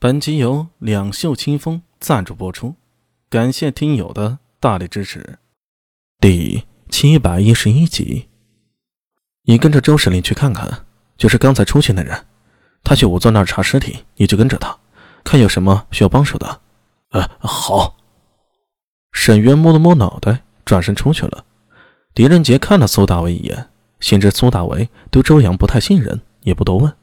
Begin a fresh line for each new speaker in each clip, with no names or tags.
本集由两袖清风赞助播出，感谢听友的大力支持。第七百一十一集，你跟着周司令去看看，就是刚才出去那人，他去仵作那儿查尸体，你就跟着他，看有什么需要帮手的。
呃，好。
沈渊摸了摸脑袋，转身出去了。狄仁杰看了苏大为一眼，心知苏大为对周阳不太信任，也不多问，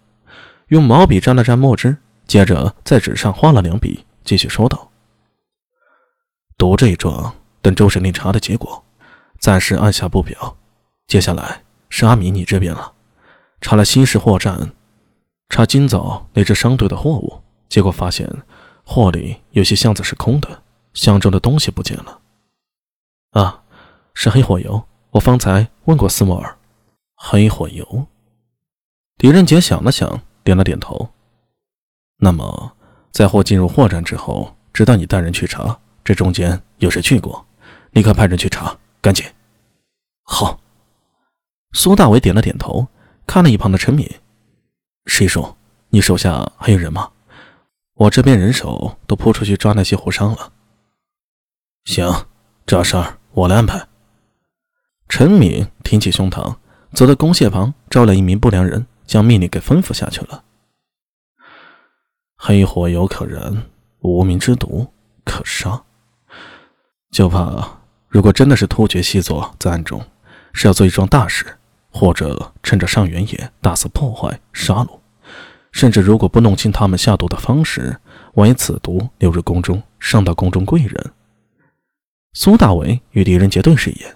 用毛笔沾了沾墨汁。接着在纸上画了两笔，继续说道：“读这一状，等周审令查的结果，暂时按下不表。接下来是阿米你这边了，查了西市货站，查今早那支商队的货物，结果发现货里有些箱子是空的，箱中的东西不见了。啊，是黑火油。我方才问过斯莫尔，黑火油。”狄仁杰想了想，点了点头。那么，在货进入货站之后，直到你带人去查，这中间有谁去过？立刻派人去查，赶紧。
好。
苏大伟点了点头，看了一旁的陈敏：“师叔，你手下还有人吗？我这边人手都扑出去抓那些货商了。”
行，这事儿我来安排。
陈敏挺起胸膛，走到工械旁，招来一名不良人，将命令给吩咐下去了。黑火油可燃，无名之毒可杀。就怕如果真的是突厥细作在暗中，是要做一桩大事，或者趁着上元野大肆破坏杀戮，甚至如果不弄清他们下毒的方式，万一此毒流入宫中，伤到宫中贵人。苏大伟与狄仁杰对视一眼，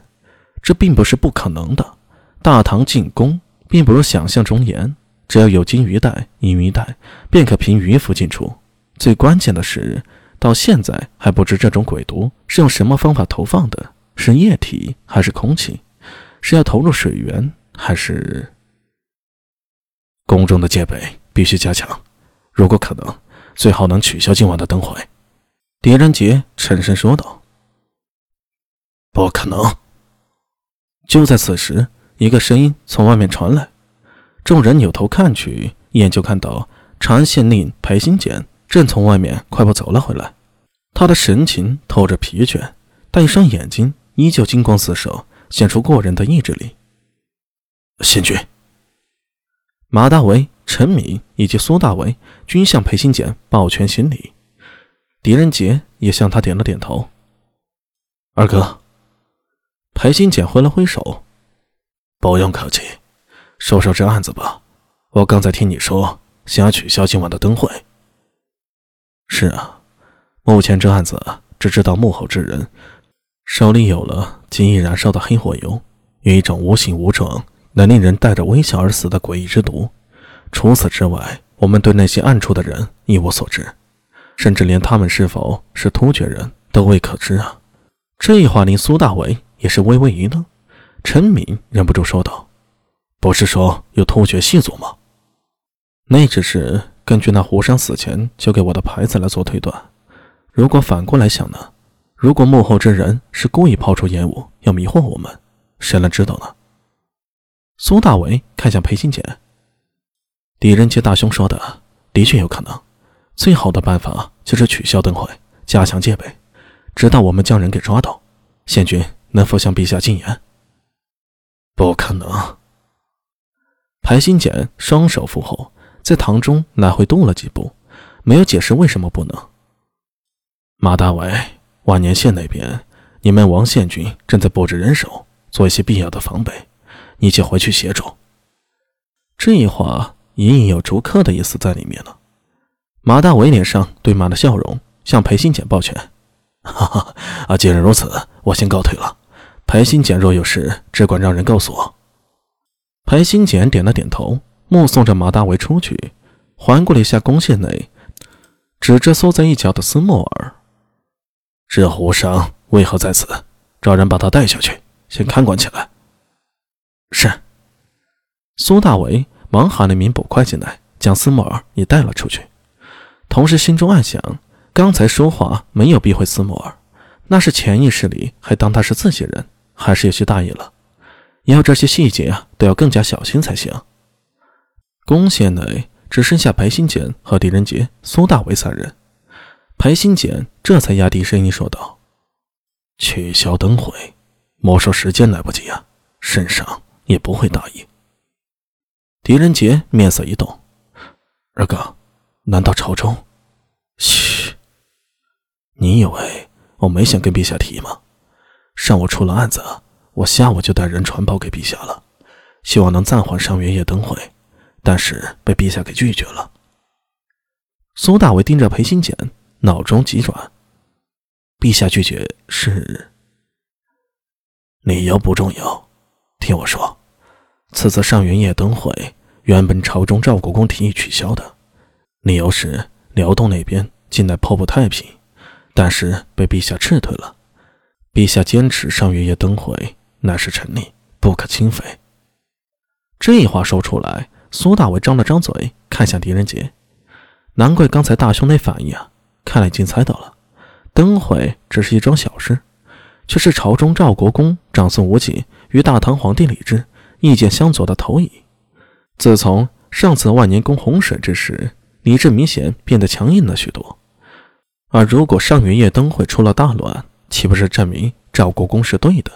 这并不是不可能的。大唐进宫并不如想象中严。只要有金鱼袋、银鱼袋，便可凭鱼符进出。最关键的是，到现在还不知这种鬼毒是用什么方法投放的，是液体还是空气？是要投入水源还是？宫中的戒备必须加强，如果可能，最好能取消今晚的灯会。狄仁杰沉声说道：“
不可能！”
就在此时，一个声音从外面传来。众人扭头看去，一眼就看到长安县令裴新简正从外面快步走了回来。他的神情透着疲倦，但一双眼睛依旧金光四射，显出过人的意志力。
县君，
马大为、陈敏以及苏大为均向裴新简抱拳行礼，狄仁杰也向他点了点头。
二哥，
裴新简挥了挥手，
不用客气。说说这案子吧，我刚才听你说想要取消今晚的灯会。
是啊，目前这案子只知道幕后之人手里有了极易燃烧的黑火油，有一种无形无状能令人带着微笑而死的诡异之毒。除此之外，我们对那些暗处的人一无所知，甚至连他们是否是突厥人都未可知啊！这话令苏大伟也是微微一愣，陈敏忍不住说道。
不是说有突厥细族吗？
那只是根据那胡商死前交给我的牌子来做推断。如果反过来想呢？如果幕后之人是故意抛出烟雾要迷惑我们，谁能知道呢？苏大为看向裴新简，狄仁杰大兄说的的确有可能。最好的办法就是取消灯会，加强戒备，直到我们将人给抓到。县君能否向陛下进言？
不可能。
裴新简双手负后，在堂中来回踱了几步，没有解释为什么不能。马大伟，万年县那边，你们王县军正在布置人手，做一些必要的防备，你且回去协助。这一话隐隐有逐客的意思在里面了。马大伟脸上堆满了笑容，向裴新简抱拳：“
哈哈，啊，既然如此，我先告退了。裴新简若有事，只管让人告诉我。”
裴新简点了点头，目送着马大为出去，环顾了一下宫线内，指着缩在一角的斯莫尔：“
这胡商为何在此？找人把他带下去，先看管起来。”
是。苏大为忙喊了名捕快进来，将斯莫尔也带了出去，同时心中暗想：刚才说话没有避讳斯莫尔，那是潜意识里还当他是自己人，还是有些大意了。以后这些细节啊，都要更加小心才行。宫县内只剩下裴新简和狄仁杰、苏大为三人。裴新简这才压低声音说道：“取消灯会，莫说时间来不及啊，圣上也不会答应。”狄仁杰面色一动：“二哥，难道朝中？”“嘘，你以为我没想跟陛下提吗？上午出了案子，我下午就带人传报给陛下了，希望能暂缓上元夜灯会。”但是被陛下给拒绝了。苏大伟盯着裴新简，脑中急转。陛下拒绝是理由不重要，听我说，此次上元夜灯会原本朝中赵国公提议取消的，理由是辽东那边近来颇不太平，但是被陛下斥退了。陛下坚持上元夜灯会乃是臣令，不可轻废。这话说出来。苏大伟张了张嘴，看向狄仁杰。难怪刚才大兄那反应啊！看来已经猜到了，灯会只是一桩小事，却是朝中赵国公长孙无忌与大唐皇帝李治意见相左的投影。自从上次万年宫洪水之时，李治明显变得强硬了许多。而如果上元夜灯会出了大乱，岂不是证明赵国公是对的？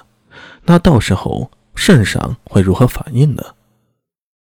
那到时候圣上会如何反应呢？